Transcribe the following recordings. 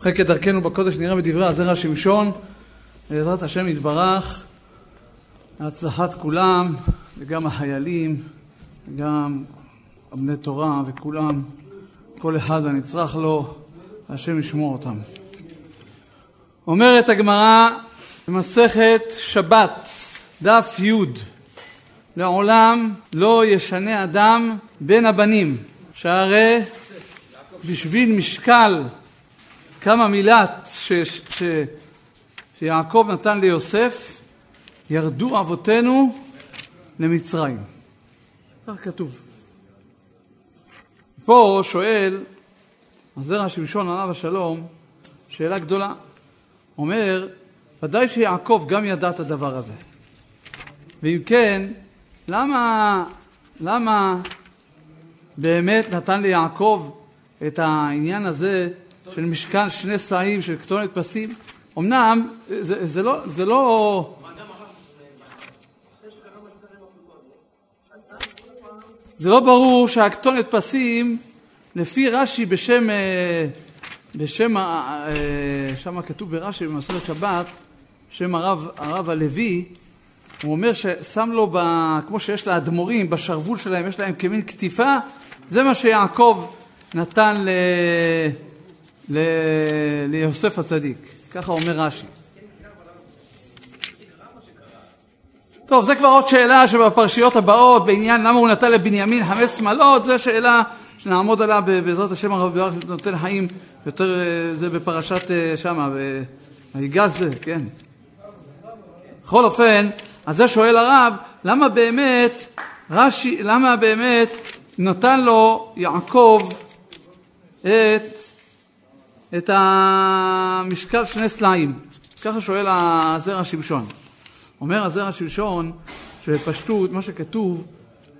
אחרי כדרכנו בקודש נראה בדברי הזרע שמשון, בעזרת השם יתברך, להצלחת כולם, וגם החיילים, וגם בני תורה וכולם, כל אחד הנצרך לו, השם ישמור אותם. אומרת הגמרא במסכת שבת, דף י' לעולם לא ישנה אדם בין הבנים, שהרי בשביל משקל כמה מילת ש, ש, שיעקב נתן ליוסף, ירדו אבותינו למצרים. כך כתוב. פה שואל הזרע שמשון עליו השלום שאלה גדולה. אומר, ודאי שיעקב גם ידע את הדבר הזה. ואם כן, למה, למה באמת נתן ליעקב את העניין הזה של משכן שני שאים, של כתונת פסים? אמנם זה, זה, לא, זה לא... זה לא ברור שהכתונת פסים, לפי רש"י בשם, אה, בשם, אה, שם כתוב ברש"י במסורת שבת, בשם הרב, הרב הלוי, הוא אומר ששם לו, ב, כמו שיש לאדמו"רים, בשרוול שלהם, יש להם כמין קטיפה, זה מה שיעקב נתן ל, ליוסף הצדיק. ככה אומר רש"י. טוב, זה כבר עוד שאלה שבפרשיות הבאות, בעניין למה הוא נתן לבנימין חמש שמאלות, זו שאלה שנעמוד עליה בעזרת השם הרב יואר נותן חיים, יותר זה בפרשת שמה, ויגש זה, כן. בכל אופן, אז זה שואל הרב, למה באמת רש"י, למה באמת נתן לו יעקב את, את המשקל שני סלעים? ככה שואל הזרע שמשון. אומר הזרע שמשון שבפשטות מה שכתוב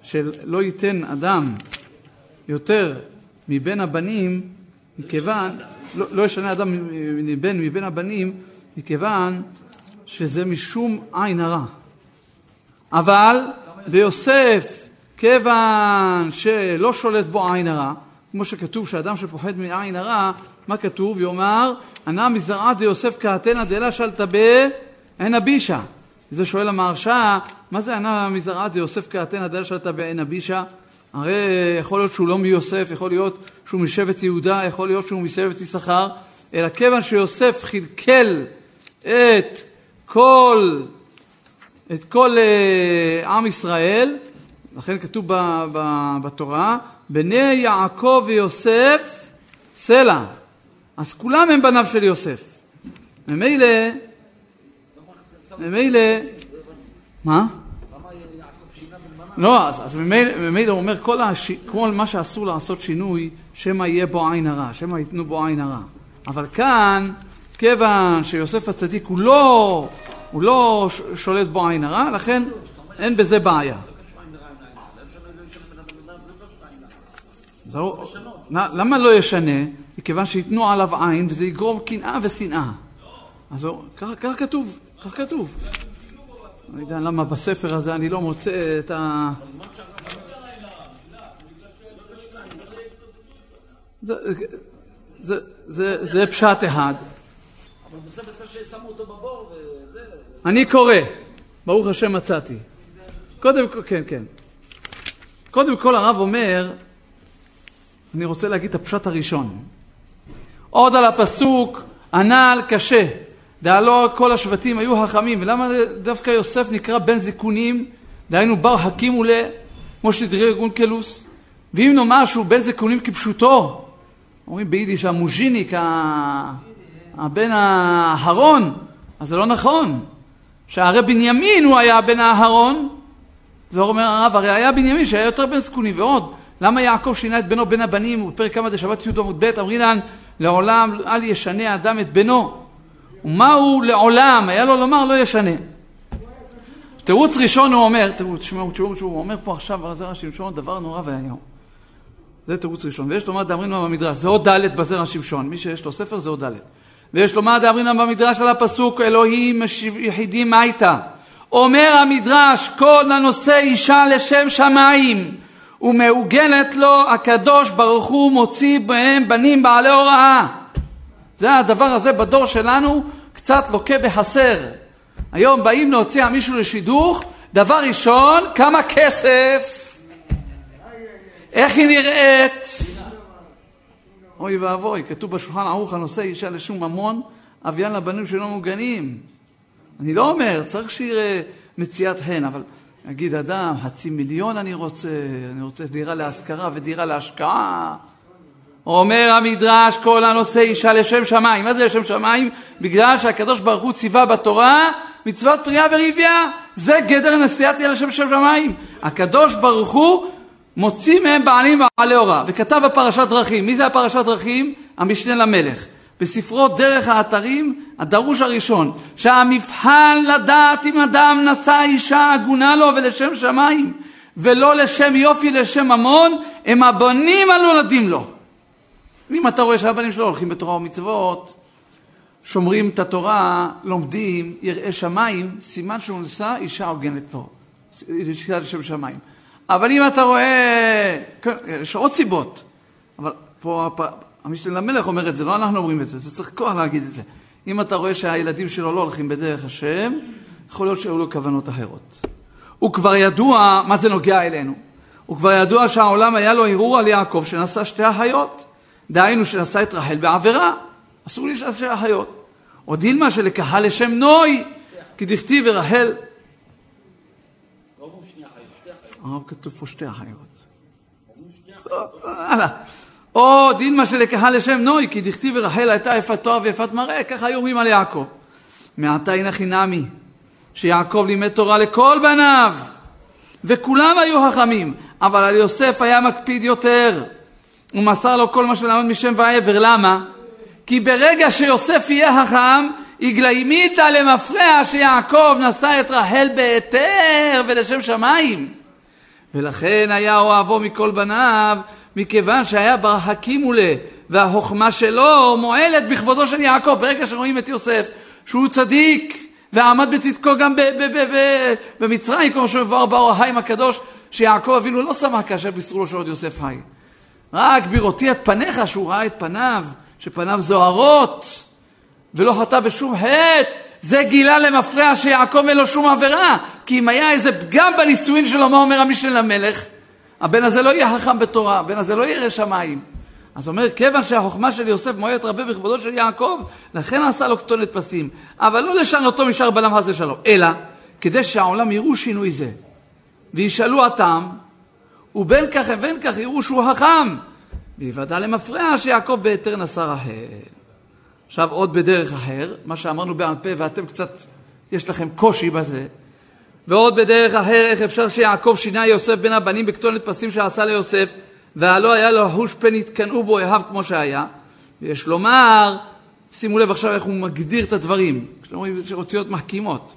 שלא ייתן אדם יותר מבין הבנים מכיוון, לא, לא ישנה אדם מבין, מבין הבנים מכיוון שזה משום עין הרע. אבל ביוסף, כיוון שלא שולט בו עין הרע, כמו שכתוב שאדם שפוחד מעין הרע, מה כתוב? יאמר, ענה מזרעה דיוסף כהתנא דלה שלתא בעין הבישה. זה שואל המהרש"א, מה זה ענה מזרעה דיוסף כהתנא דלה שלתא בעין הבישה? הרי יכול להיות שהוא לא מיוסף, יכול להיות שהוא משבט יהודה, יכול להיות שהוא משבט יששכר, אלא כיוון שיוסף חלקל את כל, את כל uh, עם ישראל, לכן כתוב ב, ב, בתורה, בני יעקב ויוסף סלע. אז כולם הם בניו של יוסף. ממילא, ממילא, מה? לא, אז, אז ממילא הוא אומר, כל, הש... כל מה שאסור לעשות שינוי, שמא יהיה בו עין הרע, שמא ייתנו בו עין הרע. אבל כאן, כיוון שיוסף הצדיק הוא לא, הוא לא שולט בו עין הרע, לכן אין בזה בעיה. למה לא ישנה? מכיוון שייתנו עליו עין וזה יגרום קנאה ושנאה. אז ככה כתוב, כך כתוב. אני יודע למה בספר הזה אני לא מוצא את ה... זה פשט אחד. אני קורא, ברוך השם מצאתי. קודם כל, כן, כן. קודם כל הרב אומר, אני רוצה להגיד את הפשט הראשון. עוד על הפסוק, הנעל קשה. דהלא כל השבטים היו חכמים, ולמה דווקא יוסף נקרא בן זיכונים, דהיינו בר חכים ולה, כמו שדרי גונקלוס, ואם נאמר שהוא בן זיכונים כפשוטו, אומרים ביידיש המוז'יניק, הבן האחרון, אז זה לא נכון, שהרי בנימין הוא היה הבן האחרון, זה אומר הרב, הרי היה בנימין שהיה יותר בן זקונים, ועוד, למה יעקב שינה את בנו בין הבנים, ובפרק כמה דשבת י' עמוד ב', אמרינן, לעולם אל ישנה אדם את בנו. ומהו לעולם, היה לו לומר לא ישנה. תירוץ ראשון הוא אומר, תשמעו, תשמעו, תשמעו, הוא אומר פה עכשיו, בזרע שמשון, דבר נורא ואיום. זה תירוץ ראשון. ויש לומר דאמרינן במדרש, זה עוד ד' בזרע שמשון, מי שיש לו ספר זה עוד ד'. ויש לומר דאמרינן במדרש על הפסוק, אלוהים יחידים מה איתה. אומר המדרש, כל הנושא אישה לשם שמיים, ומעוגנת לו הקדוש ברוך הוא מוציא בהם בנים בעלי הוראה. זה הדבר הזה בדור שלנו קצת לוקה בחסר. היום באים להוציא מישהו לשידוך, דבר ראשון, כמה כסף, איך היא נראית. אוי ואבוי, כתוב בשולחן ערוך הנושא אישה לשום ממון, אביין לבנים שלא מוגנים. אני לא אומר, צריך שיראה מציאת חן, אבל נגיד אדם, חצי מיליון אני רוצה, אני רוצה דירה להשכרה ודירה להשקעה. אומר המדרש, כל הנושא אישה לשם שמיים. מה זה לשם שמיים? בגלל שהקדוש ברוך הוא ציווה בתורה מצוות פריאה ורבייה. זה גדר נשיאת יד לשם שמיים. הקדוש ברוך הוא מוציא מהם בעלים ועלי הוראה. וכתב בפרשת דרכים. מי זה הפרשת דרכים? המשנה למלך. בספרו דרך האתרים, הדרוש הראשון, שהמבחן לדעת אם אדם נשא אישה הגונה לו ולשם שמיים, ולא לשם יופי, לשם ממון, הם הבונים הנולדים לו. אם אתה רואה שהבנים שלו הולכים בתורה ומצוות, שומרים את התורה, לומדים, יראי שמיים, סימן שהוא נשא אישה הוגנת לו, אישה לשם שמיים. אבל אם אתה רואה, כן, יש עוד סיבות, אבל פה המשנה למלך אומר את זה, לא אנחנו אומרים את זה, זה צריך כוח להגיד את זה. אם אתה רואה שהילדים שלו לא הולכים בדרך השם, יכול להיות שהיו לו כוונות אחרות. הוא כבר ידוע, מה זה נוגע אלינו? הוא כבר ידוע שהעולם היה לו ערעור על יעקב שנשא שתי אחיות. דהיינו שנשא את רחל בעבירה, אסור לשאול שתי אחיות. או דילמה שלקחה לשם נוי, כי דכתיב ורחל... הרב כתוב פה שתי אחיות. או דילמה שלקחה לשם נוי, כי דכתיב ורחל הייתה יפת תואר ויפת מראה, ככה היו אומרים על יעקב. מעתה הנה חינמי, שיעקב לימד תורה לכל בניו, וכולם היו חכמים, אבל על יוסף היה מקפיד יותר. הוא מסר לו כל מה שלמד משם ועבר. למה? כי ברגע שיוסף יהיה חכם, הגלימיתא למפרע שיעקב נשא את רחל בהיתר ולשם שמיים. ולכן היה אוהבו מכל בניו, מכיוון שהיה בר חכימולה, והחוכמה שלו מועלת בכבודו של יעקב. ברגע שרואים את יוסף, שהוא צדיק, ועמד בצדקו גם במצרים, כמו שמבואר באור החיים הקדוש, שיעקב אבינו לא שמח כאשר בישרו לו שעוד יוסף חי. רק בראותי את פניך, שהוא ראה את פניו, שפניו זוהרות, ולא חטא בשום חטא, זה גילה למפרע שיעקב אין לו שום עבירה. כי אם היה איזה פגם בנישואין שלו, מה אומר המשנה למלך? הבן הזה לא יהיה חכם בתורה, הבן הזה לא ירא שמיים. אז אומר, כיוון שהחוכמה של יוסף מועדת רבה בכבודו של יעקב, לכן עשה לו כתונת פסים. אבל לא לשנותו משאר בלם חס ושלום, אלא כדי שהעולם יראו שינוי זה. וישאלו הטעם, ובין כך ובין כך יראו שהוא חכם. ויוודע למפרע שיעקב בהיתר נשא רחל. עכשיו עוד בדרך אחר, מה שאמרנו בעל פה ואתם קצת, יש לכם קושי בזה. ועוד בדרך אחר, איך אפשר שיעקב שינה יוסף בין הבנים בכתונת פסים שעשה ליוסף, והלא היה לו חוש פן יתקנאו בו אהב כמו שהיה. ויש לומר, שימו לב עכשיו איך הוא מגדיר את הדברים, כשאומרים אותיות מחכימות,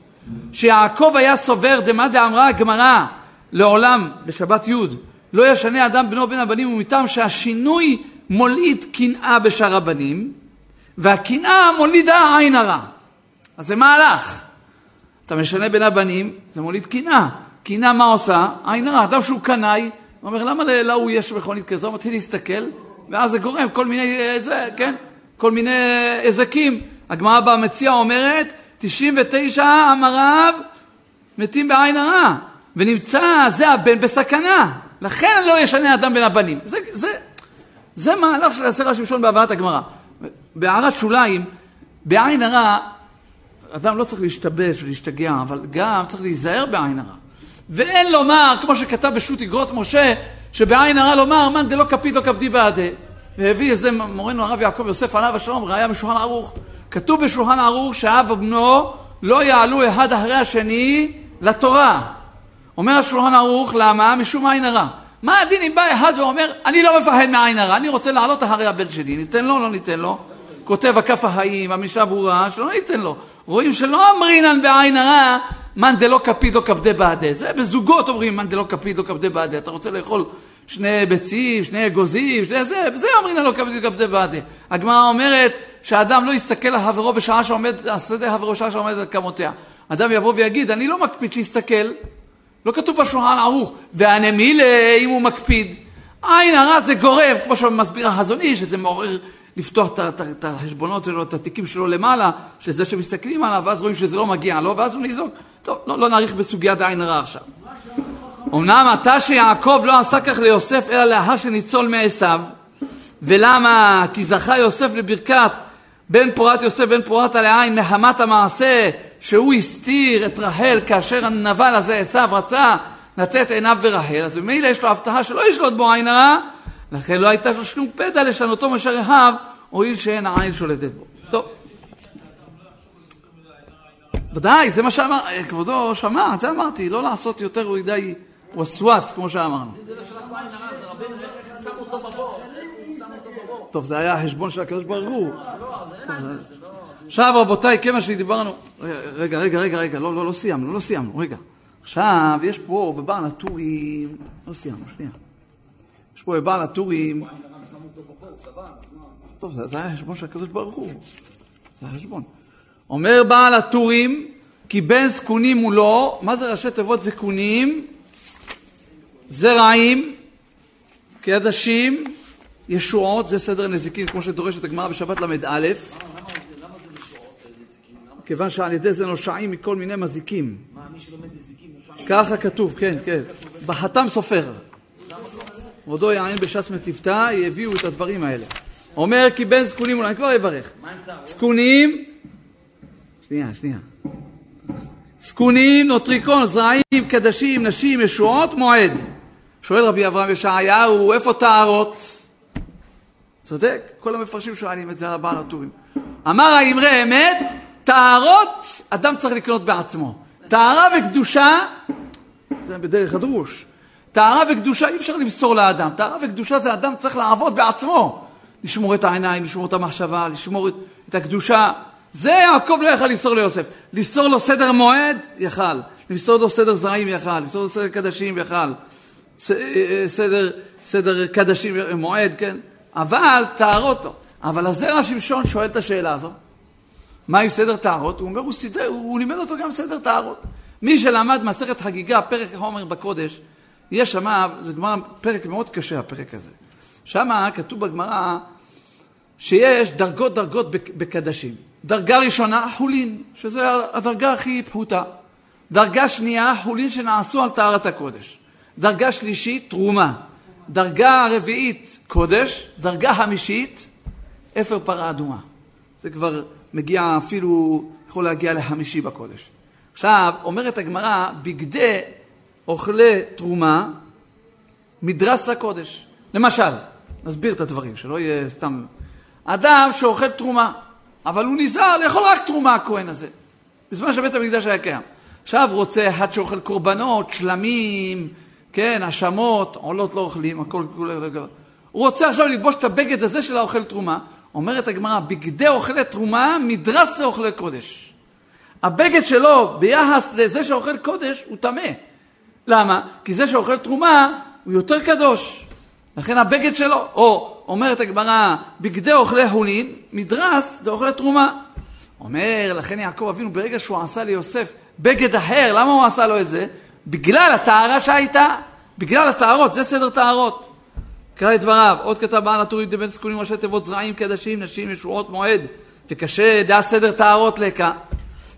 שיעקב היה סובר דמה דאמרה הגמרא לעולם בשבת י' לא ישנה אדם בנו בין הבנים ומטעם שהשינוי מוליד קנאה בשאר הבנים והקנאה מולידה עין הרע. אז זה מהלך. אתה משנה בין הבנים, זה מוליד קנאה. קנאה מה עושה? עין הרע. אדם שהוא קנאי, הוא אומר למה להוא יש מכונית כזו? הוא מתחיל להסתכל ואז זה גורם כל מיני, זה, כן, כל מיני היזקים. הגמרא במציע אומרת 99 המרב מתים בעין הרע. ונמצא זה הבן בסכנה. לכן לא ישנה אדם בין הבנים. זה, זה, זה מהלך של הסר השמשון בהבנת הגמרא. בהערת שוליים, בעין הרע, אדם לא צריך להשתבש ולהשתגע, אבל גם צריך להיזהר בעין הרע. ואין לומר, כמו שכתב בשו"ת אגרות משה, שבעין הרע לומר, מאן דלא כפיד לא כבדי בעדי. והביא איזה מורנו הרב יעקב יוסף עליו השלום, ראיה משולחן ערוך. כתוב בשולחן ערוך שאב ובנו לא יעלו אחד אחרי השני לתורה. אומר השולחן ערוך, למה? משום עין הרע. מה הדין אם בא אחד ואומר, אני לא מפחד מעין הרע, אני רוצה לעלות אחרי הבן שלי, ניתן לו, לא ניתן לו? כותב הכף החיים, המשנה ברורה, שלא ניתן לו. רואים שלא אמרינן בעין הרע, מאן דלא כפיד או כבדי בעדה. זה בזוגות אומרים, מאן דלא כפיד או כבדי בעדה. אתה רוצה לאכול שני ביצים, שני אגוזים, שני זה, זה אמרינן לא כפיד או כבדי בעדה. הגמרא אומרת שהאדם לא יסתכל על חברו בשעה שעומד, השדה חברו בשעה שעומד על כמותיה. אדם יבוא ויגיד, אני לא מקפיד להסתכל, לא כתוב בשולחן ערוך, והנמילה אם הוא מקפיד. עין הרע זה גורם, כמו שמסביר החזון איש, שזה מעורר לפתוח את החשבונות שלו, את התיקים שלו למעלה, שזה שמסתכלים עליו, ואז רואים שזה לא מגיע לו, ואז הוא ניזוק. טוב, לא, לא נאריך בסוגיית העין הרע עכשיו. אמנם עתה שיעקב לא עשה כך ליוסף, אלא לאחר שניצול מעשיו, ולמה? כי זכה יוסף לברכת בן פורת יוסף בן פורתא לעין מחמת המעשה שהוא הסתיר את רחל כאשר הנבל הזה עשיו רצה לתת עיניו ברחל, אז ממילא יש לו הבטחה שלא ישלוט בו עין הרע, לכן לא הייתה לו שום פדע לשנותו מאשר אחיו, הואיל שאין העין שולטת בו. טוב. ודאי, זה מה שאמר, כבודו שמע, זה אמרתי, לא לעשות יותר מדי ווסווס, כמו שאמרנו. טוב, זה היה החשבון של הקדוש ברוך הוא. עכשיו רבותיי, כיוון שדיברנו, רגע, רגע, רגע, רגע, לא, לא, לא סיימנו, לא סיימנו, רגע. עכשיו, יש פה בבעל הטורים, לא סיימנו, שנייה. יש פה בבעל הטורים... טוב, זה היה החשבון של הקדוש ברוך הוא. זה החשבון. אומר בעל הטורים, כי בן זקונים הוא לא, מה זה ראשי תיבות זקונים? זרעים, כעדשים, ישועות, זה סדר נזיקין, כמו שדורשת הגמרא בשבת ל"א. כיוון שעל ידי זה נושעים מכל מיני מזיקים. מה, מי שלומד נזיקים נושעים? ככה כתוב, כן, כן. בחתם סופר. כבודו יעין בש"ס מטיבתא, הביאו את הדברים האלה. אומר כי בן זקונים, אני כבר אברך. זקונים, שנייה, שנייה. זקונים, נוטריקון, זרעים, קדשים, נשים, ישועות, מועד. שואל רבי אברהם ישעיהו, איפה טהרות? צודק, כל המפרשים שואלים את זה על הבעל הטורים. אמר האמרי אמת, טהרות אדם צריך לקנות בעצמו. טהרה וקדושה, זה בדרך הדרוש. טהרה וקדושה אי אפשר למסור לאדם. טהרה וקדושה זה אדם צריך לעבוד בעצמו. לשמור את העיניים, לשמור את המחשבה, לשמור את, את הקדושה. זה יעקב לא יכל למסור ליוסף. למסור לו סדר מועד, יכל. למסור לו סדר זרעים, יכל. למסור לו סדר קדשים, יכל. אה, אה, סדר, סדר קדשים, מועד, כן. אבל טהרות לא. אבל הזרע שמשון שואל את השאלה הזו. מה עם סדר טהרות? הוא אומר, הוא, סידר, הוא לימד אותו גם סדר טהרות. מי שלמד מסכת חגיגה, פרק החומר בקודש, יש שם, זה גמרא, פרק מאוד קשה הפרק הזה. שם כתוב בגמרא שיש דרגות דרגות בקדשים. דרגה ראשונה, חולין, שזה הדרגה הכי פחותה. דרגה שנייה, חולין שנעשו על טהרת הקודש. דרגה שלישית, תרומה. דרגה רביעית, קודש. דרגה חמישית, אפר פרה אדומה. זה כבר מגיע אפילו, יכול להגיע לחמישי בקודש. עכשיו, אומרת הגמרא, בגדי אוכלי תרומה, מדרס לקודש. למשל, נסביר את הדברים, שלא יהיה סתם... אדם שאוכל תרומה, אבל הוא נזהר לאכול רק תרומה, הכהן הזה, בזמן שבית המקדש היה קיים. עכשיו רוצה אחד שאוכל קורבנות, שלמים, כן, האשמות, עולות לא אוכלים, הכל... הוא רוצה עכשיו ללבוש את הבגד הזה של האוכל תרומה. אומרת הגמרא, בגדי אוכלי תרומה, מדרס לאוכלי קודש. הבגד שלו ביחס לזה שאוכל קודש הוא טמא. למה? כי זה שאוכל תרומה הוא יותר קדוש. לכן הבגד שלו, או אומרת הגמרא, בגדי אוכלי חולין, מדרס לאוכלי תרומה. אומר, לכן יעקב אבינו, ברגע שהוא עשה ליוסף בגד אחר, למה הוא עשה לו את זה? בגלל הטהרה שהייתה, בגלל הטהרות, זה סדר טהרות. קרא את דבריו, עוד כתב בעל הטורים דבן סקולים ראשי תיבות זרעים, קדשים, נשים, ישועות, מועד, וקשה דעה סדר טהרות לקה.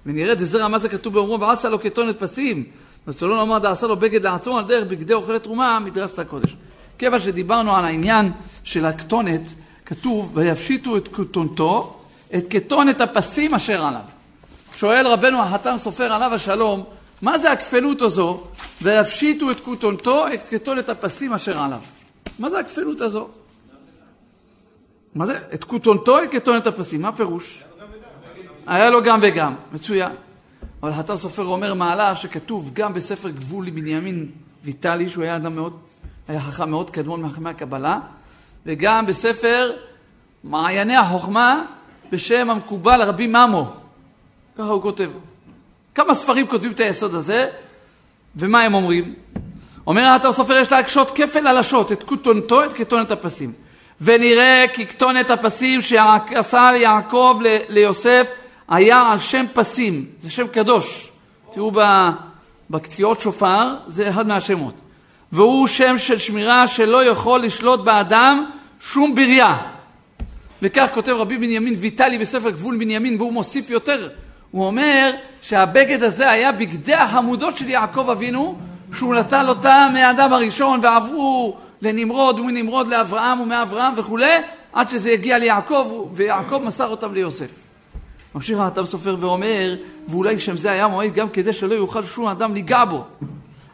ונראה דזרע מה זה כתוב באומרו, ועשה לו כתונת פסים. רצונו לומר דעשה לו בגד לעצמו על דרך בגדי אוכלי תרומה, מדרס הקודש. כיוון שדיברנו על העניין של הכתונת, כתוב, ויפשיטו את כתונתו, את כתונת הפסים אשר עליו. שואל רבנו החתם סופר עליו השלום, מה זה הכפלות הזו, ויפשיטו את כותונתו, את כתונת הפסים אשר עליו? מה זה הכפלות הזו? מה זה? את כותונתו, את כתונת הפסים, מה הפירוש? היה לו גם וגם, מצוין. אבל חתן סופר אומר מעלה שכתוב גם בספר גבול לבנימין ויטלי, שהוא היה אדם מאוד, היה חכם מאוד קדמון מחכמי הקבלה, וגם בספר מעייני החוכמה בשם המקובל רבי ממו. ככה הוא כותב. כמה ספרים כותבים את היסוד הזה, ומה הם אומרים? אומר האתר סופר יש להקשות כפל הלשות, את כותונתו, את כתונת הפסים. ונראה כי כתונת הפסים שעשה יעקב ליוסף היה על שם פסים, זה שם קדוש. תראו בקטיעות שופר, זה אחד מהשמות. והוא שם של שמירה שלא יכול לשלוט באדם שום בריה. וכך כותב רבי בנימין ויטלי בספר גבול בנימין, והוא מוסיף יותר. הוא אומר שהבגד הזה היה בגדי החמודות של יעקב אבינו, שהוא נטל אותם מהאדם הראשון ועברו לנמרוד ומנמרוד לאברהם ומאברהם וכולי, עד שזה הגיע ליעקב, ויעקב מסר אותם ליוסף. ממשיך האדם סופר ואומר, ואולי שם זה היה מועד גם כדי שלא יוכל שום אדם ליגע בו.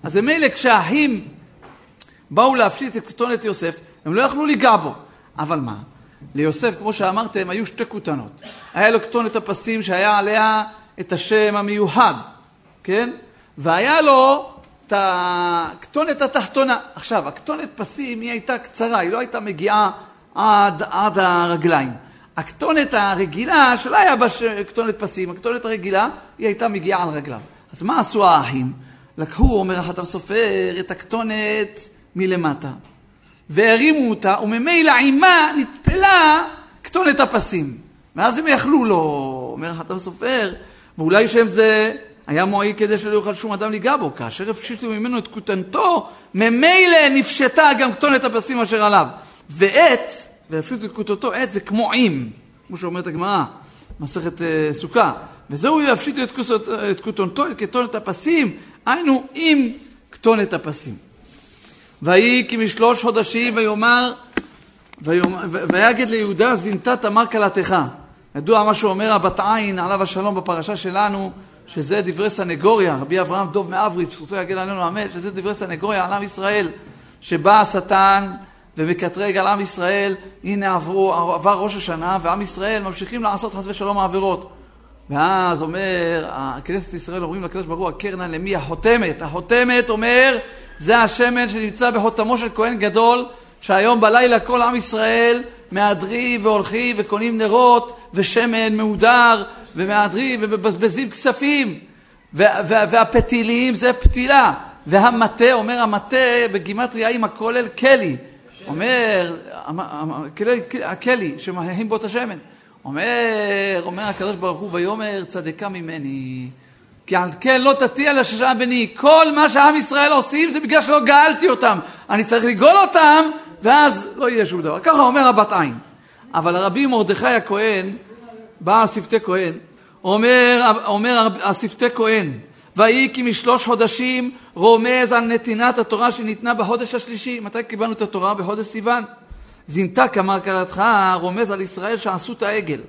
אז מילא כשהאחים באו להפליט את כתונת יוסף, הם לא יכלו ליגע בו. אבל מה? ליוסף, כמו שאמרתם, היו שתי כותנות. היה לו כתונת הפסים שהיה עליה את השם המיוחד, כן? והיה לו את הכתונת התחתונה. עכשיו, הכתונת פסים היא הייתה קצרה, היא לא הייתה מגיעה עד, עד הרגליים. הכתונת הרגילה, שלא היה בה כתונת פסים, הכתונת הרגילה, היא הייתה מגיעה על רגליו. אז מה עשו האחים? לקחו, אומר החתם סופר, את הכתונת מלמטה, והרימו אותה, וממילא עימה נטפלה כתונת הפסים. ואז הם יכלו לו, אומר החתם סופר, ואולי שם זה היה מועיל כדי שלא יוכל שום אדם ליגע בו. כאשר הפשיטו ממנו את כותנתו, ממילא נפשטה גם כתונת הפסים אשר עליו. ועט, והפשיטו את כותנתו, עט זה כמו עים, כמו שאומרת הגמרא, מסכת uh, סוכה. וזהו יפשיטו את, את כותנתו, את כתונת הפסים, היינו עם כתונת הפסים. ויהי כי משלוש חודשים ויאמר, ויגד ליהודה זינתה תמר כלתך. ידוע מה שאומר הבת עין עליו השלום בפרשה שלנו, שזה דברי סנגוריה, רבי אברהם דוב מאברי, זכותו יגן עלינו אמן, שזה דברי סנגוריה על עם ישראל, שבא השטן ומקטרג על עם ישראל, הנה עברו, עבר ראש השנה, ועם ישראל ממשיכים לעשות חס ושלום העבירות. ואז אומר, כנסת ישראל אומרים לקדוש ברוך הוא, הקרנה למי החותמת? החותמת אומר, זה השמן שנמצא בחותמו של כהן גדול, שהיום בלילה כל עם ישראל מהדרים והולכים וקונים נרות ושמן מהודר ומהדרים ומבזבזים כספים. והפתילים זה פתילה. והמטה, אומר המטה בגימטריה עם הכולל כלי. אומר, הכלי שמהים בו את השמן. אומר, אומר הקדוש ברוך הוא, ויאמר צדקה ממני. כי על כן לא תטיע לשעה בני. כל מה שעם ישראל עושים זה בגלל שלא גאלתי אותם. אני צריך לגאול אותם, ואז לא יהיה שום דבר. ככה אומר הבת עין. אבל הרבי מרדכי הכהן, בעל שפתי כהן, אומר, אומר השפתי כהן, ויהי כי משלוש חודשים רומז על נתינת התורה שניתנה בחודש השלישי. מתי קיבלנו את התורה? בחודש סיוון. זינתה כמר קראתך, רומז על ישראל שעשו את העגל.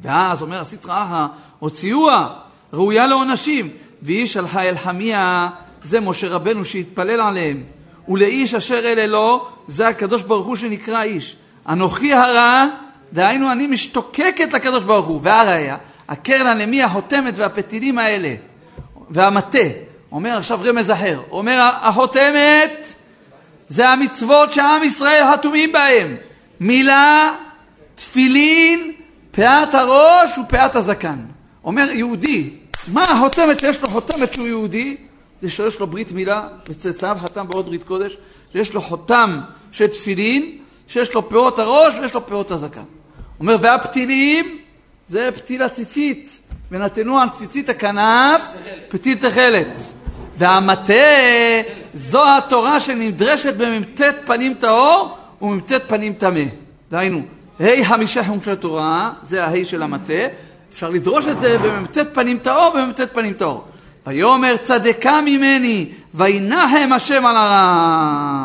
ואז אומר הסטרא הוציאוה, ראויה לעונשים. והיא שלחה אל חמיה, זה משה רבנו שהתפלל עליהם. ולאיש אשר אלה לו, זה הקדוש ברוך הוא שנקרא איש. אנוכי הרע, דהיינו אני משתוקקת לקדוש ברוך הוא. והראיה, הקרן הלמי החותמת והפתילים האלה, והמטה, אומר עכשיו רמז אחר, אומר החותמת זה המצוות שעם ישראל חתומים בהם. מילה, תפילין, פאת הראש ופאת הזקן. אומר יהודי, מה החותמת שיש לו חותמת שהוא יהודי? זה שיש לו ברית מילה, וצאצאיו חתם בעוד ברית קודש, שיש לו חותם של תפילין, שיש לו פאות הראש ויש לו פאות הזקן. אומר, והפתילים זה פתיל הציצית, ונתנו על ציצית הכנף פתיל תכלת. והמטה זו התורה שנדרשת במ"ט פנים טהור ומ"ט פנים טמא. דהיינו, ה' חמישה חום של התורה, זה הה' של המטה, אפשר לדרוש את זה במ"ט פנים טהור ובמ"ט פנים טהור. ויאמר צדקה ממני, וינחם השם על הרע.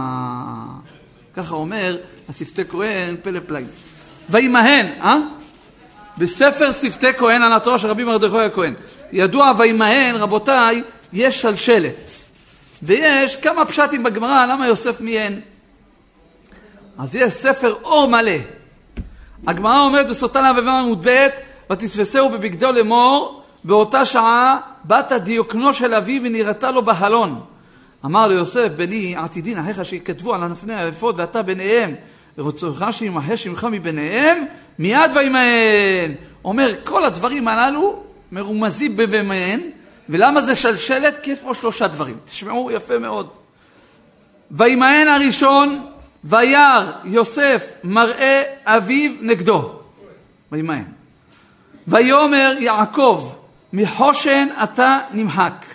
ככה אומר השפתי כהן פלא. וימהן, אה? בספר שפתי כהן על התורה של רבי מרדכי הכהן. ידוע וימהן, רבותיי, יש שלשלת. ויש כמה פשטים בגמרא, למה יוסף מיהן. אז יש ספר אור מלא. הגמרא אומרת בסוטה ל"ו עמוד ב' ותתפסהו בבגדו לאמור באותה שעה בת דיוקנו של אבי ונראתה לו בחלון. אמר ליוסף בני עתידין אחיך שיכתבו על הנפני היפות ואתה ביניהם ורצונך שימחה שמך מביניהם מיד וימהן. אומר כל הדברים הללו מרומזים ב"וימהן" ולמה זה שלשלת? כי יש פה שלושה דברים. תשמעו יפה מאוד. וימהן הראשון, וירא יוסף מראה אביו נגדו. וימהן. ויאמר יעקב, מחושן אתה נמחק.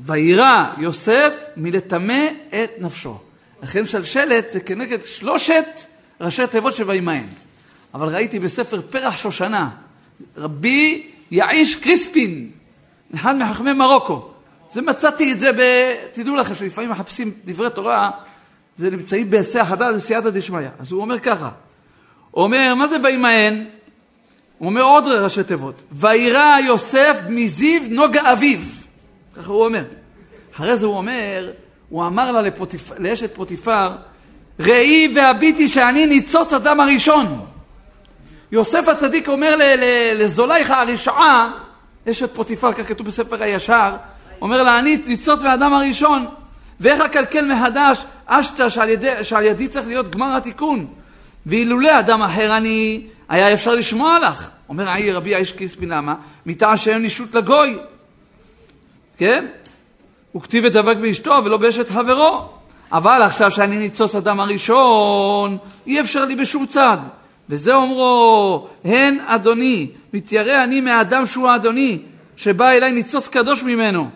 וירא יוסף מלטמא את נפשו. לכן שלשלת זה כנגד שלושת ראשי תיבות של וימאן. אבל ראיתי בספר פרח שושנה, רבי יעיש קריספין, אחד מחכמי מרוקו. זה מצאתי את זה ב... תדעו לכם שלפעמים מחפשים דברי תורה, זה נמצאים בהיסח הדעת וסייעתא דשמיא. אז הוא אומר ככה, הוא אומר, מה זה וימאן? הוא אומר עוד ראשי תיבות, וירא יוסף מזיו נוגה אביו. ככה הוא אומר. אחרי זה הוא אומר, הוא אמר לה לפוטיפ... לאשת פוטיפר, ראי והביטי שאני ניצוץ אדם הראשון. יוסף הצדיק אומר לזולייך הרשעה, אשת פוטיפר, כך כתוב בספר הישר, אומר לה, אני ניצוץ מהאדם הראשון, ואיך אקלקל מחדש אשתא שעל, ידי, שעל ידי צריך להיות גמר התיקון. ואילולא אדם אחר אני, היה אפשר לשמוע לך. אומר האי רבי האיש קיספין למה? מטעם שאין נישות לגוי. כן? הוא כתיב ודבק באשתו ולא באשת חברו. אבל עכשיו שאני ניצוץ אדם הראשון, אי אפשר לי בשום צד. וזה אומרו, הן אדוני, מתיירא אני מהאדם שהוא האדוני, שבא אליי ניצוץ קדוש ממנו.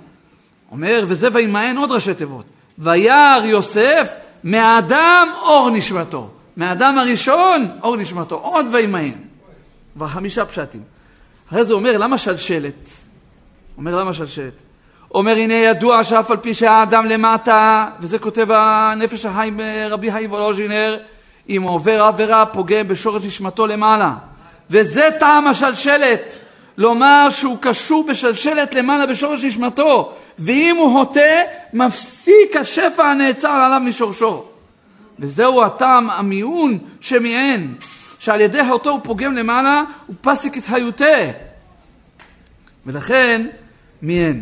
אומר, וזה וימאן עוד ראשי תיבות. וירא יוסף מהאדם אור נשמתו. מהאדם הראשון אור נשמתו. עוד וימאן. כבר חמישה פשטים. אחרי זה אומר, למה שלשלת? אומר, למה שלשלת? אומר, הנה ידוע שאף על פי שהאדם למטה, וזה כותב הנפש החיים רבי חיים וולוז'ינר, אם עובר עבירה פוגם בשורש נשמתו למעלה. וזה טעם השלשלת. לומר שהוא קשור בשלשלת למעלה בשורש נשמתו, ואם הוא הוטה, מפסיק השפע הנעצר עליו משורשו. וזהו הטעם המיעון שמיען, שעל ידי אותו הוא פוגם למעלה, הוא פסיק את היוטה. ולכן, מיען.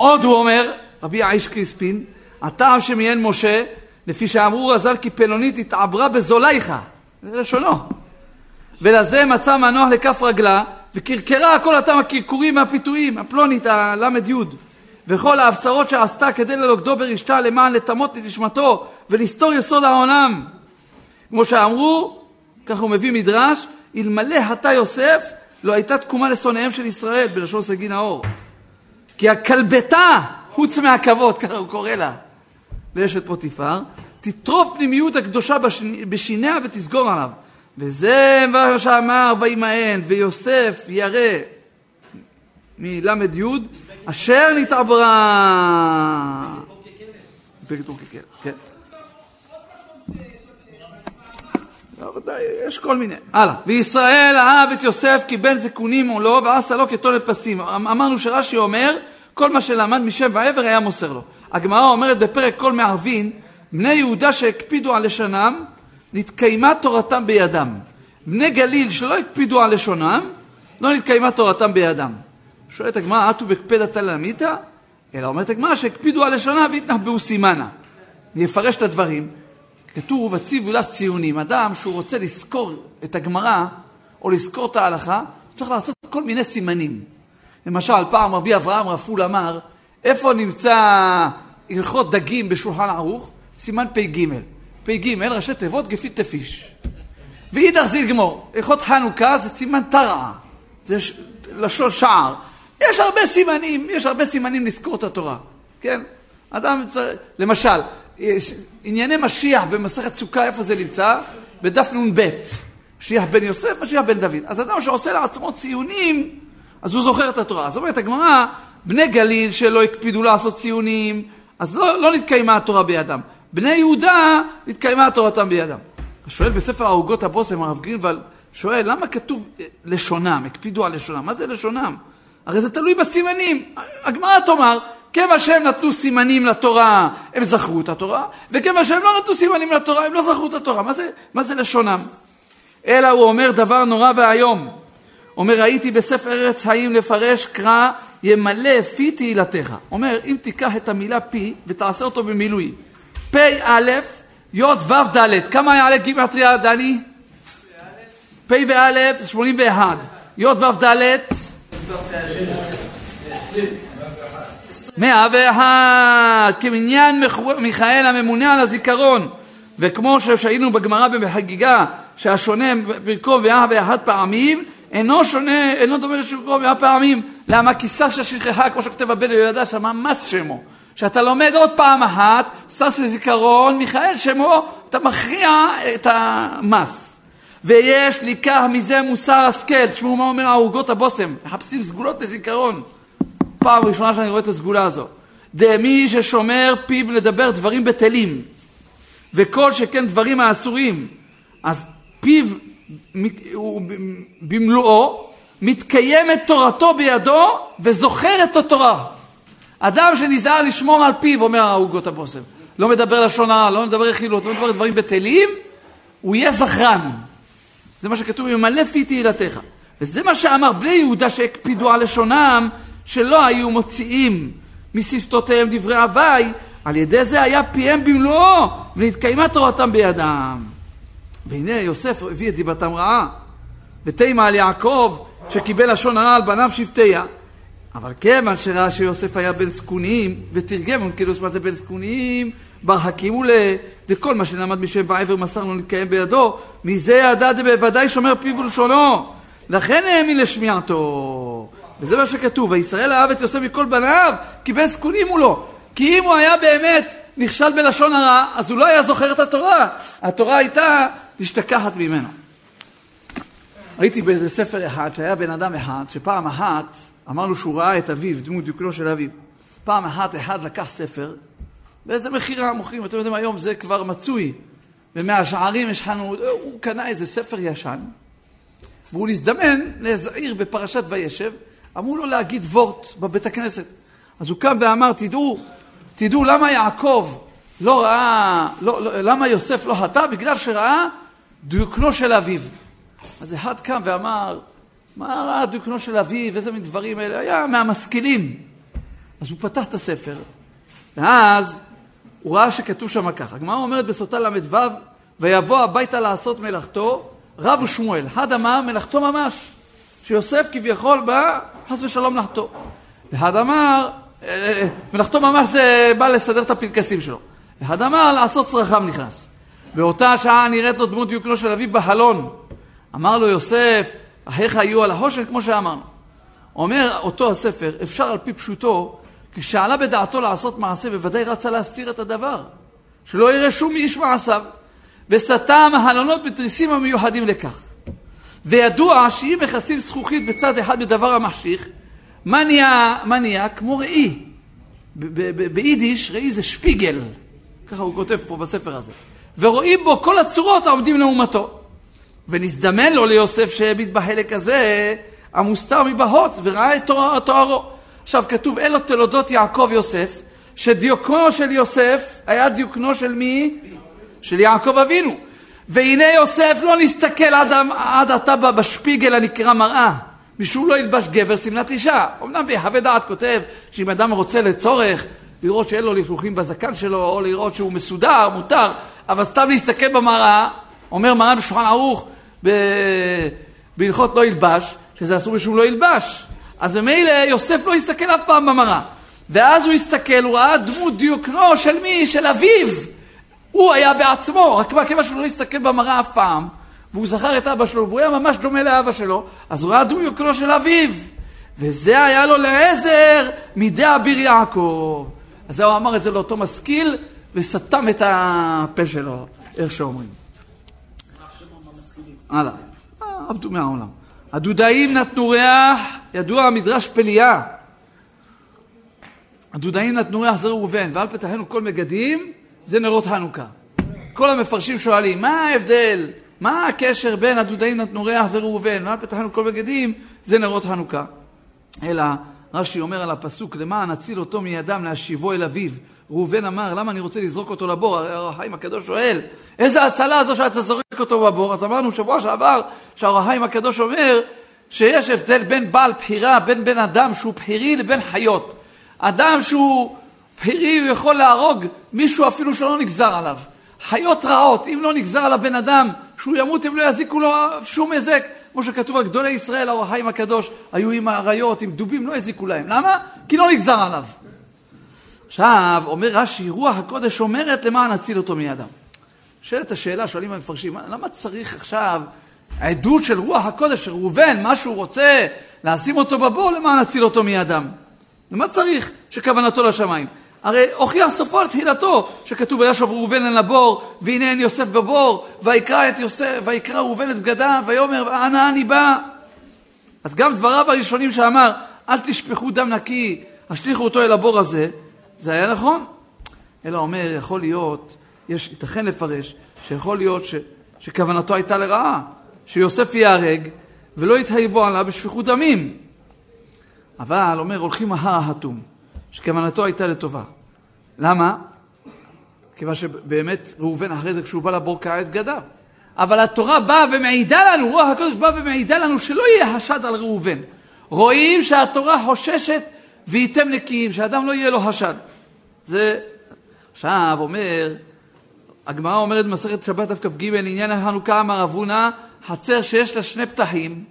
עוד הוא אומר, רבי האיש קריספין, הטעם שמיען משה, לפי שאמרו רז"ל כי פלונית התעברה בזולייך, זה לשונו. ולזה מצא מנוח לכף רגלה, וקרקרה כל אותם הקרקורים והפיתויים, הפלונית, הל"י, וכל ההבצרות שעשתה כדי ללוכדו ברשתה למען לטמות את נשמתו ולסתור יסוד העולם. כמו שאמרו, ככה הוא מביא מדרש, אלמלא הטה יוסף, לא הייתה תקומה לשונאיהם של ישראל, בלשון סגי נאור. כי הכלבתה, חוץ מהכבוד, ככה הוא קורא לה, לאשת פוטיפר, תטרוף פנימיות הקדושה בשיניה ותסגור עליו. וזה מה שאמר וימאן, ויוסף ירא מל"י, אשר נתעברה. כן. יש כל מיני. הלאה. וישראל אהב את יוסף כי בן זקונים או לא, ועשה לו כתולת פסים. אמ- אמרנו שרש"י אומר, כל מה שלמד משם ועבר היה מוסר לו. הגמרא אומרת בפרק כל מערבין, בני יהודה שהקפידו על לשנם, נתקיימה תורתם בידם. בני גליל שלא הקפידו על לשונם, לא נתקיימה תורתם בידם. שואלת הגמרא, אטו בקפדתא למיתא? אלא אומרת הגמרא שהקפידו על לשונה והתנחבאו סימנה. אני אפרש את הדברים. כתוב, הציבו לך ציונים. אדם שהוא רוצה לזכור את הגמרא, או לזכור את ההלכה, הוא צריך לעשות כל מיני סימנים. למשל, פעם רבי אברהם רפול אמר, איפה נמצא הלכות דגים בשולחן ערוך? סימן פ"ג. פ"ג, ראשי תיבות גפית תפיש. ואידך זיל גמור, הלכות חנוכה זה סימן תרעה, זה לשון שער. יש הרבה סימנים, יש הרבה סימנים לזכור את התורה, כן? אדם צריך, למשל, ענייני משיח במסכת סוכה, איפה זה נמצא? בדף נ"ב. משיח בן יוסף, משיח בן דוד. אז אדם שעושה לעצמו ציונים, אז הוא זוכר את התורה. אז אומרת הגמרא, בני גליל שלא הקפידו לעשות ציונים, אז לא, לא נתקיימה התורה בידם. בני יהודה, נתקיימה תורתם בידם. שואל בספר העוגות הבושם, הרב גרינוולד, שואל, למה כתוב לשונם, הקפידו על לשונם? מה זה לשונם? הרי זה תלוי בסימנים. הגמרא תאמר, כיוון שהם נתנו סימנים לתורה, הם זכרו את התורה, וכיוון שהם לא נתנו סימנים לתורה, הם לא זכרו את התורה. מה זה, מה זה לשונם? אלא הוא אומר דבר נורא ואיום. אומר, הייתי בספר ארץ חיים לפרש, קרא, ימלא פי תהילתך. אומר, אם תיקח את המילה פי ותעשה אותו במילוי, פ"א, י' ו' ד', כמה יעלה גימטריה, דני? פ' וא', 81. י' ו' ד', 101. כמניין מיכאל הממונה על הזיכרון. וכמו שהיינו בגמרא בחגיגה, שהשונה ברכו מאה ואחת פעמים, אינו שונה, אינו דומה לשקרו מאה פעמים. למה? כי ששה שכחה, כמו שכותב הבן יהודה, שמה מס שמו. כשאתה לומד עוד פעם אחת, שש לזיכרון, מיכאל שמו, אתה מכריע את המס. ויש לקח מזה מוסר השכל, תשמעו מה אומר העוגות הבושם, מחפשים סגולות לזיכרון. פעם ראשונה שאני רואה את הסגולה הזו. דמי ששומר פיו לדבר דברים בטלים, וכל שכן דברים האסורים, אז פיו במלואו, מתקיימת תורתו בידו וזוכר את התורה. אדם שנזהר לשמור על פיו, אומר העוגות הבושם, לא מדבר לשון הרע, לא מדבר רכילות, לא מדבר דברים בטלים, הוא יהיה זכרן. זה מה שכתוב, ממלא פי תהילתך. וזה מה שאמר בני יהודה שהקפידו על לשונם, שלא היו מוציאים משפתותיהם דברי הוואי, על ידי זה היה פיהם במלואו, ונתקיימה תורתם בידם. והנה יוסף הביא את דיבתם רעה, ותימה על יעקב, שקיבל לשון הרע על בניו שבטיה. אבל כיוון שראה שיוסף היה בן זקונים, ותרגם כאילו מה זה בן זקונים, בר הקימו ל... דכל מה שלמד משם ועבר מסר לו להתקיים בידו, מזה ידע בוודאי שומר פיו ולשונו. לכן האמין לשמיעתו. וזה מה שכתוב, וישראל אהב את יוסף מכל בניו, כי בן זקונים הוא לו. כי אם הוא היה באמת נכשל בלשון הרע, אז הוא לא היה זוכר את התורה. התורה הייתה משתכחת ממנו. ראיתי באיזה ספר אחד שהיה בן אדם אחד, שפעם אחת אמר לו שהוא ראה את אביו, דמות דיוקנו של אביו. פעם אחת אחד לקח ספר, באיזה מכירה מוכרים, אתם יודעים היום זה כבר מצוי. ומהשערים יש חנות, הוא קנה איזה ספר ישן, והוא נזדמן לאיזה עיר בפרשת וישב, אמרו לו להגיד וורט בבית הכנסת. אז הוא קם ואמר, תדעו, תדעו למה יעקב לא ראה, לא, לא, למה יוסף לא חטא? בגלל שראה דיוקנו של אביו. אז אחד קם ואמר, מה ראה דיוקנו של אביו, איזה מין דברים אלה, היה מהמשכילים. אז הוא פתח את הספר, ואז הוא ראה שכתוב שם ככה. הגמרא אומרת בסוטה ל"ו, ויבוא הביתה לעשות מלאכתו, רב ושמואל. אחד אמר, מלאכתו ממש, שיוסף כביכול בא חס ושלום לחטוא. ואחד אמר, אה, מלאכתו ממש זה בא לסדר את הפנקסים שלו. אחד אמר, לעשות צרכיו נכנס. באותה שעה נראית לו דמות דיוקנו של אביו בחלון. אמר לו יוסף, אחיך יהיו על החושן, כמו שאמרנו. אומר אותו הספר, אפשר על פי פשוטו, כשעלה בדעתו לעשות מעשה, בוודאי רצה להסתיר את הדבר. שלא יראה שום איש מעשיו. וסתם הלונות בתריסים המיוחדים לכך. וידוע שאם מכסים זכוכית בצד אחד בדבר המחשיך, מה נהיה, מה נהיה? כמו ראי. ביידיש ראי זה שפיגל, ככה הוא כותב פה בספר הזה. ורואים בו כל הצורות העומדים לעומתו. ונזדמן לו ליוסף שהביט בחלק הזה המוסתר מבהות וראה את תוארו. עכשיו כתוב אלו תולדות יעקב יוסף, שדיוקנו של יוסף היה דיוקנו של מי? של יעקב אבינו. והנה יוסף לא נסתכל עד, עד עתה בשפיגל הנקרא מראה, משום לא ילבש גבר שמלת אישה. אמנם בהווה דעת כותב שאם אדם רוצה לצורך לראות שאין לו לכלוכים בזקן שלו, או לראות שהוא מסודר, מותר, אבל סתם להסתכל במראה, אומר מראה בשולחן ערוך בהלכות לא ילבש, שזה אסור משום לא ילבש. אז ממילא יוסף לא הסתכל אף פעם במראה. ואז הוא הסתכל, הוא ראה דמות דיוקנו של מי? של אביו. הוא היה בעצמו, רק מה, כיוון שהוא לא הסתכל במראה אף פעם, והוא זכר את אבא שלו, והוא היה ממש דומה לאבא שלו, אז הוא ראה דמות דיוקנו של אביו. וזה היה לו לעזר מידי אביר יעקב. אז הוא אמר את זה לאותו משכיל, וסתם את הפה שלו, איך שאומרים. הלאה. אה, עבדו מהעולם. הדודאים נתנו ריח, ידוע המדרש פליה. הדודאים נתנו ריח זה ראובן, ואל פתחנו כל מגדים, זה נרות חנוכה. כל המפרשים שואלים, מה ההבדל? מה הקשר בין הדודאים נתנו ריח זה ראובן, ואל פתחנו כל מגדים, זה נרות חנוכה. אלא רש"י אומר על הפסוק, למען נציל אותו מידם להשיבו אל אביו. ראובן אמר, למה אני רוצה לזרוק אותו לבור? הרי החיים הקדוש שואל, איזה הצלה זו שאתה זורק אותו בבור? אז אמרנו שבוע שעבר, שהאור הקדוש אומר, שיש הבדל בין בעל בחירה, בין בן אדם שהוא בחירי לבין חיות. אדם שהוא בחירי, הוא יכול להרוג מישהו אפילו שלא נגזר עליו. חיות רעות, אם לא נגזר על הבן אדם שהוא ימות, הם לא יזיקו לו שום היזק. כמו שכתוב על גדולי ישראל, האור החיים הקדוש, היו עם האריות, עם דובים, לא הזיקו להם. למה? כי לא נגזר עליו. עכשיו, אומר רש"י, רוח הקודש אומרת למען נציל אותו מידם. שואלת השאלה, שואלים המפרשים, למה צריך עכשיו העדות של רוח הקודש של ראובן, מה שהוא רוצה, לשים אותו בבור למען נציל אותו מידם? למה צריך שכוונתו לשמיים? הרי הוכיח סופו לתחילתו, שכתוב וישוב ראובן אל הבור, והנה אין יוסף בבור, ויקרא את יוסף, ויקרא ראובן את בגדיו, ויאמר אנה אני בא. אז גם דבריו הראשונים שאמר, אל תשפכו דם נקי, השליכו אותו אל הבור הזה, זה היה נכון. אלא אומר, יכול להיות, יש, ייתכן לפרש, שיכול להיות ש, שכוונתו הייתה לרעה, שיוסף ייהרג ולא יתחייבו עליו בשפיכות דמים. אבל, אומר, הולכים ההר ההתום, שכוונתו הייתה לטובה. למה? כיוון שבאמת ראובן אחרי זה כשהוא בא לבור קרע את גדיו. אבל התורה באה ומעידה לנו, רוח הקודש באה ומעידה לנו שלא יהיה השד על ראובן. רואים שהתורה חוששת וייתם נקיים, שאדם לא יהיה לו השד. זה עכשיו אומר, הגמרא אומרת במסכת שבת דף כ"ג, לעניין החנוכה אמר אבונה, חצר שיש לה שני פתחים,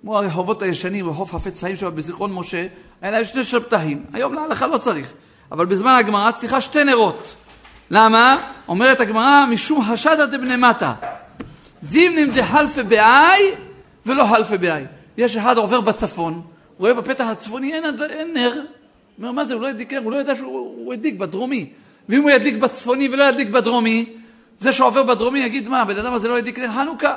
כמו הרחובות הישנים, רחוב חפץ חיים שם בזיכרון משה, היה להם שני פתחים. היום להלכה לא צריך, אבל בזמן הגמרא צריכה שתי נרות. למה? אומרת הגמרא, משום חשדא דבני מטה. זימנים דחלפה באי ולא חלפה באי. יש אחד עובר בצפון, רואה בפתח הצפוני אין, אין נר. אומר, מה זה, הוא לא הדליק נר, הוא לא יודע שהוא הדליק בדרומי. ואם הוא ידליק בצפוני ולא ידליק בדרומי, זה שעובר בדרומי יגיד, מה, הבן אדם הזה לא ידליק נר חנוכה.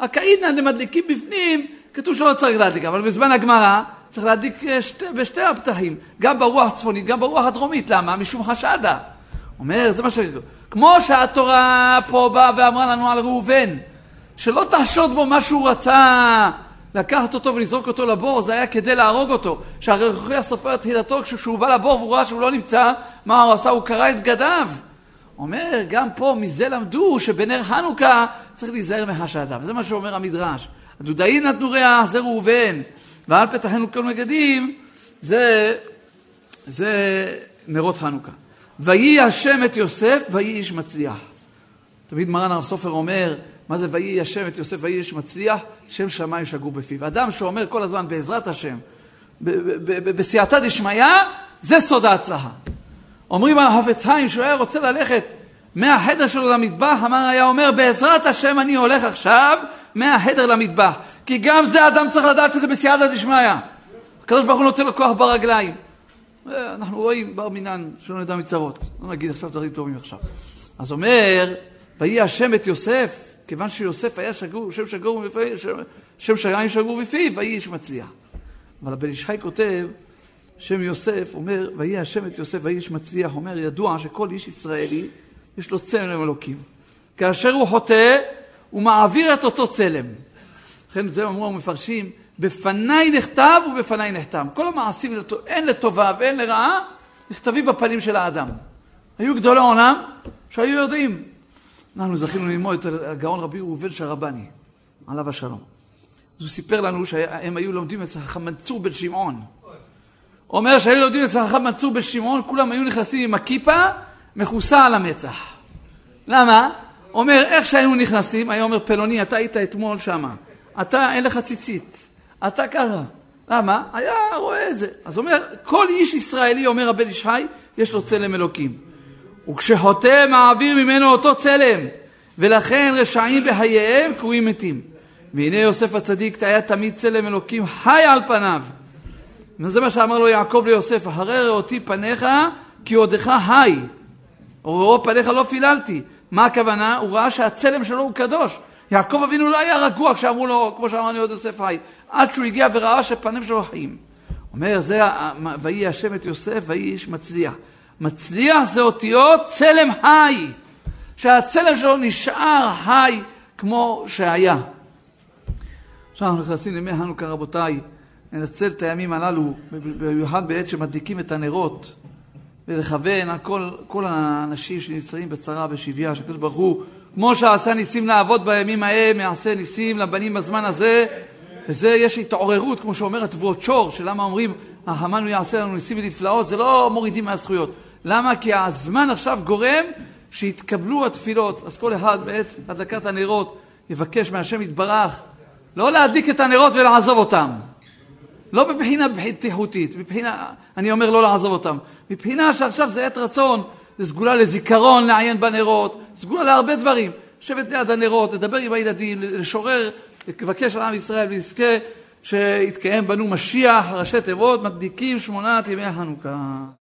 הקאידנא דמדליקים בפנים, כתוב שלא צריך להדליק, אבל בזמן הגמרא צריך להדליק אה, שתי, בשתי הפתחים, גם ברוח הצפונית, גם ברוח הדרומית. למה? משום חשדה. אומר, זה מה ש... כמו שהתורה פה באה ואמרה לנו על ראובן, שלא תחשוד בו מה שהוא רצה לקחת אותו ולזרוק אותו לבור, זה היה כדי להרוג אותו. שהרי הוכיח סופר תחילתו, כשהוא בא לבור והוא ראה שהוא לא נמצא, מה הוא עשה? הוא קרע את בגדיו. אומר, גם פה מזה למדו שבנר חנוכה צריך להיזהר מהשעדה. וזה מה שאומר המדרש. הדודאים נתנו ריח, זה ראובן, ועל פתחנו כל מגדים, זה, זה נרות חנוכה. ויהי השם את יוסף, ויהי איש מצליח. תמיד מרן הרב סופר אומר, מה זה ויהי השם את יוסף ויהי איש מצליח? שם שמיים שגור בפיו. אדם שאומר כל הזמן בעזרת השם, בסייעתא דשמיא, זה סוד ההצלחה. אומרים על החפץ חיים שהוא היה רוצה ללכת מהחדר שלו למטבח, אמר היה אומר בעזרת השם אני הולך עכשיו מהחדר למטבח. כי גם זה אדם צריך לדעת שזה בסייעתא דשמיא. הקדוש ברוך הוא נותן לו כוח ברגליים. אנחנו רואים בר מינן שלא נדע מצרות. לא נגיד עכשיו דברים טובים עכשיו. אז אומר, ויהי השם את יוסף, כיוון שיוסף היה שגור, שם שגור בפיו, שם שריים שגור בפיו, ויהי איש מצליח. אבל הבן איש חי כותב, שם יוסף, אומר, ויהי השם את יוסף, ויהי איש מצליח, אומר, ידוע שכל איש ישראלי, יש לו צלם אלוקים. כאשר הוא חוטא, הוא מעביר את אותו צלם. לכן זה אמרו המפרשים, בפניי נכתב ובפניי נחתם. כל המעשים, הן לטובה והן לרעה, נכתבים בפנים של האדם. היו גדולי עולם שהיו יודעים. אנחנו זכינו ללמוד את הגאון רבי ראובן שרבני, עליו השלום. אז הוא סיפר לנו שהם היו לומדים אצל חכם מנצור בן שמעון. אומר שהיו לומדים אצל חכם מנצור בן שמעון, כולם היו נכנסים עם הכיפה מכוסה על המצח. למה? אומר, איך שהיינו נכנסים, היה אומר, פלוני, אתה היית אתמול שמה. אתה, אין לך ציצית. אתה ככה. למה? היה רואה את זה. אז אומר, כל איש ישראלי, אומר הבן איש חי, יש לו צלם אלוקים. וכשחוטא מעביר ממנו אותו צלם, ולכן רשעים בחייהם קרויים מתים. והנה יוסף הצדיק היה תמיד צלם אלוקים חי על פניו. וזה מה שאמר לו יעקב ליוסף, אחרי ראותי פניך כי עודך חי. או ראו פניך לא פיללתי. מה הכוונה? הוא ראה שהצלם שלו הוא קדוש. יעקב אבינו לא היה רגוע כשאמרו לו, כמו שאמרנו עוד יוסף חי, עד שהוא הגיע וראה שפנים שלו חיים. אומר, זה, ויהי השם את יוסף, ויהי איש מצליח. מצליח זה אותיות צלם חי, שהצלם שלו נשאר חי כמו שהיה. עכשיו אנחנו נכנסים לימי חנוכה רבותיי, ננצל את הימים הללו, במיוחד בעת שמדליקים את הנרות, ולכוון על כל, כל האנשים שנמצאים בצרה, בשביה, שהקדוש ברוך הוא, כמו שעשה ניסים לעבוד בימים ההם, יעשה ניסים לבנים בזמן הזה, וזה יש התעוררות, כמו שאומר התבואות שור, שלמה אומרים, החמן הוא יעשה לנו ניסים ונפלאות, זה לא מורידים מהזכויות. למה? כי הזמן עכשיו גורם שיתקבלו התפילות. אז כל אחד בעת הדלקת הנרות יבקש מהשם יתברך לא להדליק את הנרות ולעזוב אותם. לא מבחינה בטיחותית, מבחינה, אני אומר לא לעזוב אותם. מבחינה שעכשיו זה עת רצון, זה סגולה לזיכרון, לעיין בנרות, סגולה להרבה דברים. לשבת ליד הנרות, לדבר עם הילדים, לשורר, לבקש על עם ישראל ויזכה שיתקיים בנו משיח, ראשי תיבות, מדליקים שמונת ימי החנוכה.